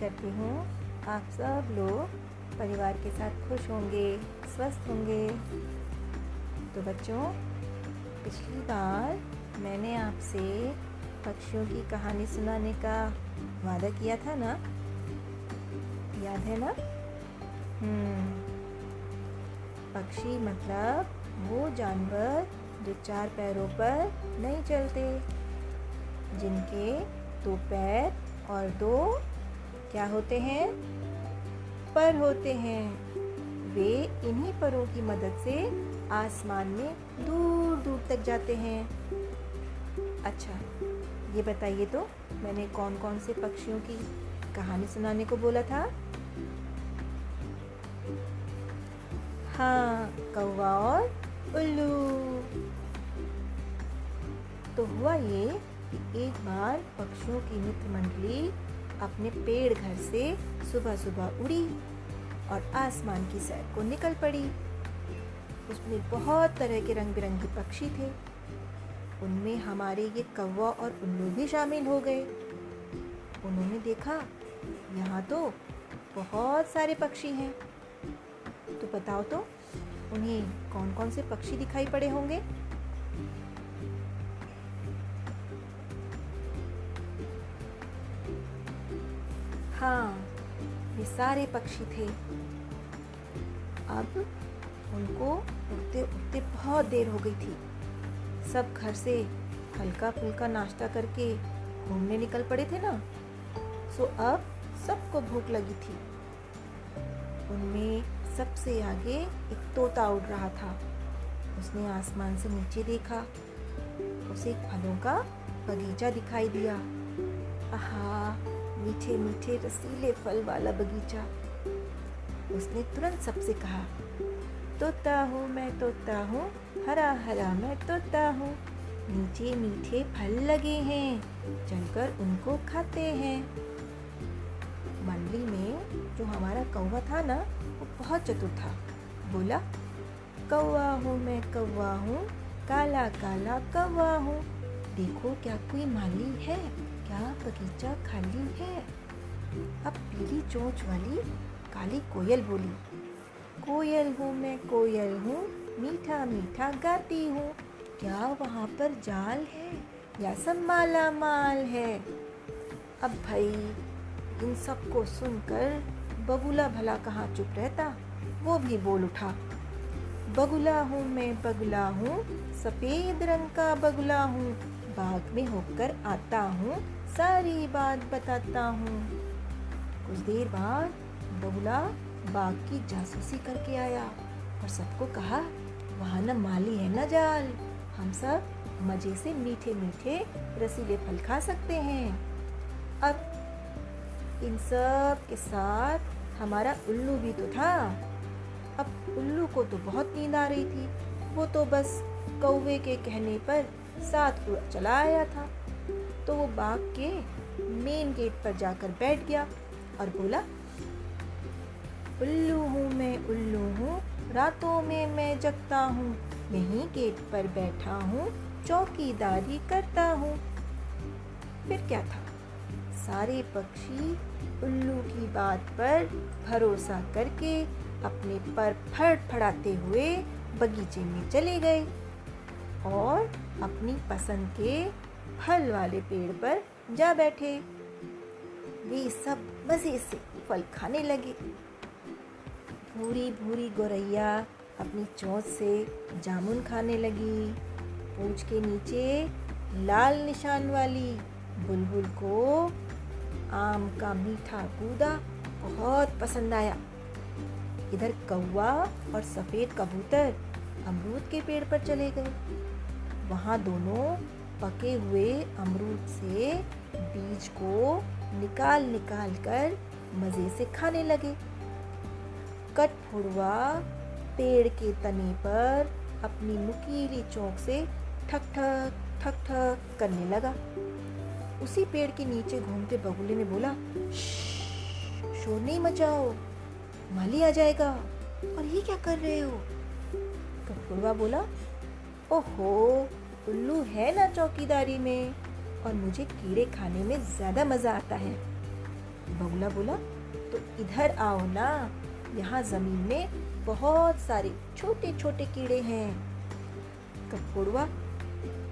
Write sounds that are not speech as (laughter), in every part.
करती हूँ। आप सब लोग परिवार के साथ खुश होंगे, स्वस्थ होंगे। तो बच्चों, पिछली बार मैंने आपसे पक्षियों की कहानी सुनाने का वादा किया था ना? याद है ना? हम्म। पक्षी मतलब वो जानवर जो चार पैरों पर नहीं चलते, जिनके दो पैर और दो क्या होते हैं? पर होते हैं। वे इन्हीं परों की मदद से आसमान में दूर दूर तक जाते हैं। अच्छा ये बताइए तो मैंने कौन कौन से पक्षियों की कहानी सुनाने को बोला था? हाँ कौवा और उल्लू। तो हुआ ये कि एक बार पक्षियों की मित्र मंडली अपने पेड़ घर से सुबह सुबह उड़ी और आसमान की सैर को निकल पड़ी। उसमें बहुत तरह के रंग बिरंगे पक्षी थे। उनमें हमारे ये कौवा और उल्लू भी शामिल हो गए। उन्होंने देखा, यहाँ तो बहुत सारे पक्षी हैं। तो बताओ तो उन्हें कौन कौन से पक्षी दिखाई पड़े होंगे? हाँ ये सारे पक्षी थे। अब उनको उड़ते उड़ते बहुत देर हो गई थी। सब घर से हल्का फुल्का नाश्ता करके घूमने निकल पड़े थे ना? सो अब सबको भूख लगी थी। उनमें सबसे आगे एक तोता उड़ रहा था। उसने आसमान से नीचे देखा। उसे फलों का बगीचा दिखाई दिया। आहा मीठे मीठे रसीले फल वाला बगीचा। उसने तुरंत सबसे कहा, तोता हूँ मैं, तोता हूँ, हरा हरा मैं तोता हूँ। नीचे मीठे फल लगे हैं चलकर उनको खाते हैं। मंडली में जो हमारा कौवा था ना, वो बहुत चतुर था। बोला, कौवा हूँ मैं, कौवा हूँ, काला काला कौवा हूँ। देखो क्या कोई माली है। क्या बगीचा खाली है? अब पीली चोंच वाली काली कोयल बोली, कोयल हूँ मैं, कोयल हूँ, मीठा मीठा गाती हूँ। क्या वहाँ पर जाल है या सब माला माल है? अब भाई, इन सबको सुनकर बगुला भला कहाँ चुप रहता? वो भी बोल उठा, बगुला हूँ मैं, बगुला हूँ, सफ़ेद रंग का बगुला हूँ। बाग में होकर आता हूँ सारी बात बताता हूँ। कुछ देर बाद बगुला बाग की जासूसी करके आया और सबको कहा, वहाँ न माली है न जाल। हम सब मज़े से मीठे मीठे रसीले फल खा सकते हैं। अब इन सब के साथ हमारा उल्लू भी तो था। अब उल्लू को तो बहुत नींद आ रही थी। वो तो बस कौवे के कहने पर साथ चला आया था। तो वो बाग के मेन गेट पर जाकर बैठ गया और बोला, उल्लू हूँ मैं, उल्लू हूँ, रातों में मैं जगता हूँ, यहीं गेट पर बैठा हूँ, चौकीदारी करता हूँ। फिर क्या था? सारे पक्षी उल्लू की बात पर भरोसा करके अपने पर फड़फड़ाते हुए बगीचे में चले गए और अपनी पसंद के फल वाले पेड़ पर जा बैठे। वे सब मज़े से फल खाने लगे। भूरी भूरी गोरैया अपनी चोंच से जामुन खाने लगी। पूछ के नीचे लाल निशान वाली बुलबुल को आम का मीठा कूदा बहुत पसंद आया। इधर कौवा और सफ़ेद कबूतर अमरूद के पेड़ पर चले गए। वहाँ दोनों पके हुए अमरूद से बीज को निकाल निकाल कर मज़े से खाने लगे। कटफुड़वा पेड़ के तने पर अपनी नुकीली चौक से ठक ठक ठक ठक करने लगा। उसी पेड़ के नीचे घूमते बगुले ने बोला शोर नहीं मचाओ, माली आ जाएगा। और ये क्या कर रहे हो? कटफुड़वा बोला, ओहो उल्लू है ना चौकीदारी में? और मुझे कीड़े खाने में ज़्यादा मज़ा आता है। बगुला बोला तो इधर आओ ना। यहाँ ज़मीन में बहुत सारे छोटे छोटे कीड़े हैं। कटपुड़वा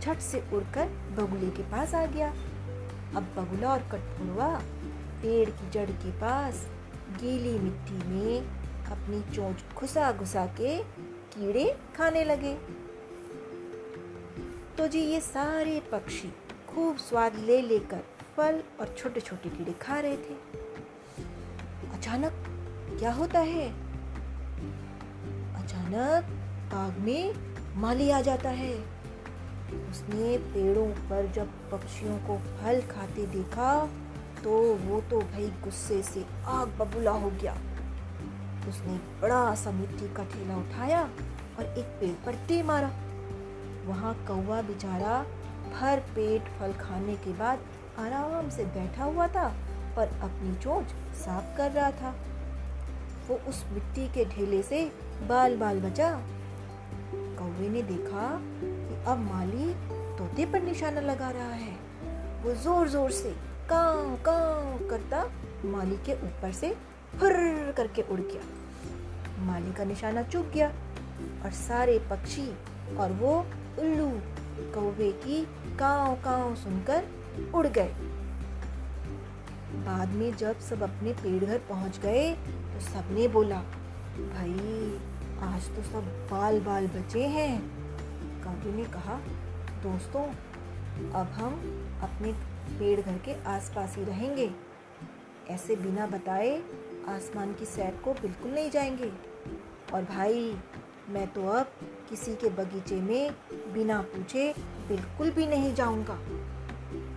झट से उड़कर बगुले के पास आ गया। अब बगुला और कटपुड़वा पेड़ की जड़ के पास गीली मिट्टी में अपनी चोंच घुसा घुसा के कीड़े खाने लगे। तो जी ये सारे पक्षी खूब स्वाद ले लेकर फल और छोटे छोटे कीड़े खा रहे थे। अचानक क्या होता है? अचानक बाग में माली आ जाता है। उसने पेड़ों पर जब पक्षियों को फल खाते देखा तो वो तो भाई गुस्से से आग बबूला हो गया। उसने बड़ा सा मिट्टी का ठेला उठाया और एक पेड़ पर दे मारा। वहाँ कौवा बेचारा भर पेट फल खाने के बाद आराम से बैठा हुआ था और अपनी चोंच साफ़ कर रहा था। वो उस मिट्टी के ढेले से बाल बाल बचा। कौवे ने देखा कि अब माली तोते पर निशाना लगा रहा है। वो ज़ोर ज़ोर से काव काव करता माली के ऊपर से फुर करके उड़ गया। माली का निशाना चुक गया और सारे पक्षी और वो उल्लू। कौवे की काव काव सुनकर उड़ गए। बाद में जब सब अपने पेड़ घर पहुँच गए तो सबने बोला, भाई, आज तो सब बाल बाल बचे हैं। कौवे ने कहा, दोस्तों, अब हम अपने पेड़ घर के आसपास ही रहेंगे। ऐसे बिना बताए आसमान की सैर को बिल्कुल नहीं जाएँगे। और भाई, मैं तो अब किसी के बगीचे में बिना पूछे बिल्कुल भी नहीं जाऊँगा।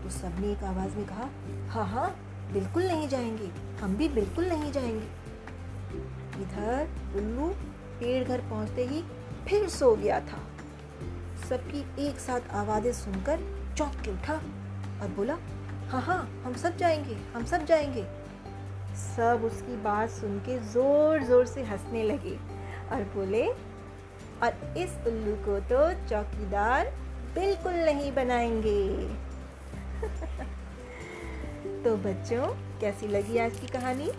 तो सबने एक आवाज़ में कहा हाँ हाँ बिल्कुल नहीं जाएँगे, हम भी बिल्कुल नहीं जाएँगे। इधर उल्लू पेड़ घर पहुँचते ही फिर सो गया था। सबकी एक साथ आवाज़ें सुनकर चौंक के उठा और बोला हाँ हाँ हम सब जाएँगे, हम सब जाएँगे। सब उसकी बात सुन के ज़ोर ज़ोर से हंसने लगे और बोले और इस उल्लू को तो चौकीदार बिल्कुल नहीं बनाएँगे। (laughs) तो बच्चों, कैसी लगी आज की कहानी?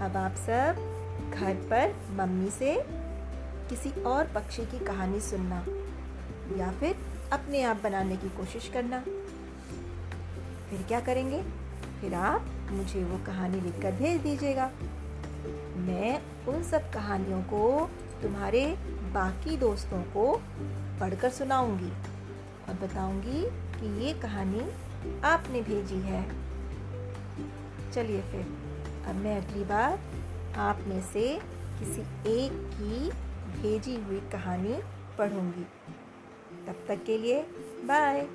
अब आप सब घर पर मम्मी से किसी और पक्षी की कहानी सुनना या फिर अपने आप बनाने की कोशिश करना। फिर क्या करेंगे? फिर आप मुझे वो कहानी लिखकर भेज दीजिएगा। मैं उन सब कहानियों को तुम्हारे बाकी दोस्तों को पढ़कर सुनाऊँगी और बताऊँगी कि ये कहानी आपने भेजी है। चलिए फिर, अब मैं अगली बार आप में से किसी एक की भेजी हुई कहानी पढ़ूँगी। तब तक के लिए बाय।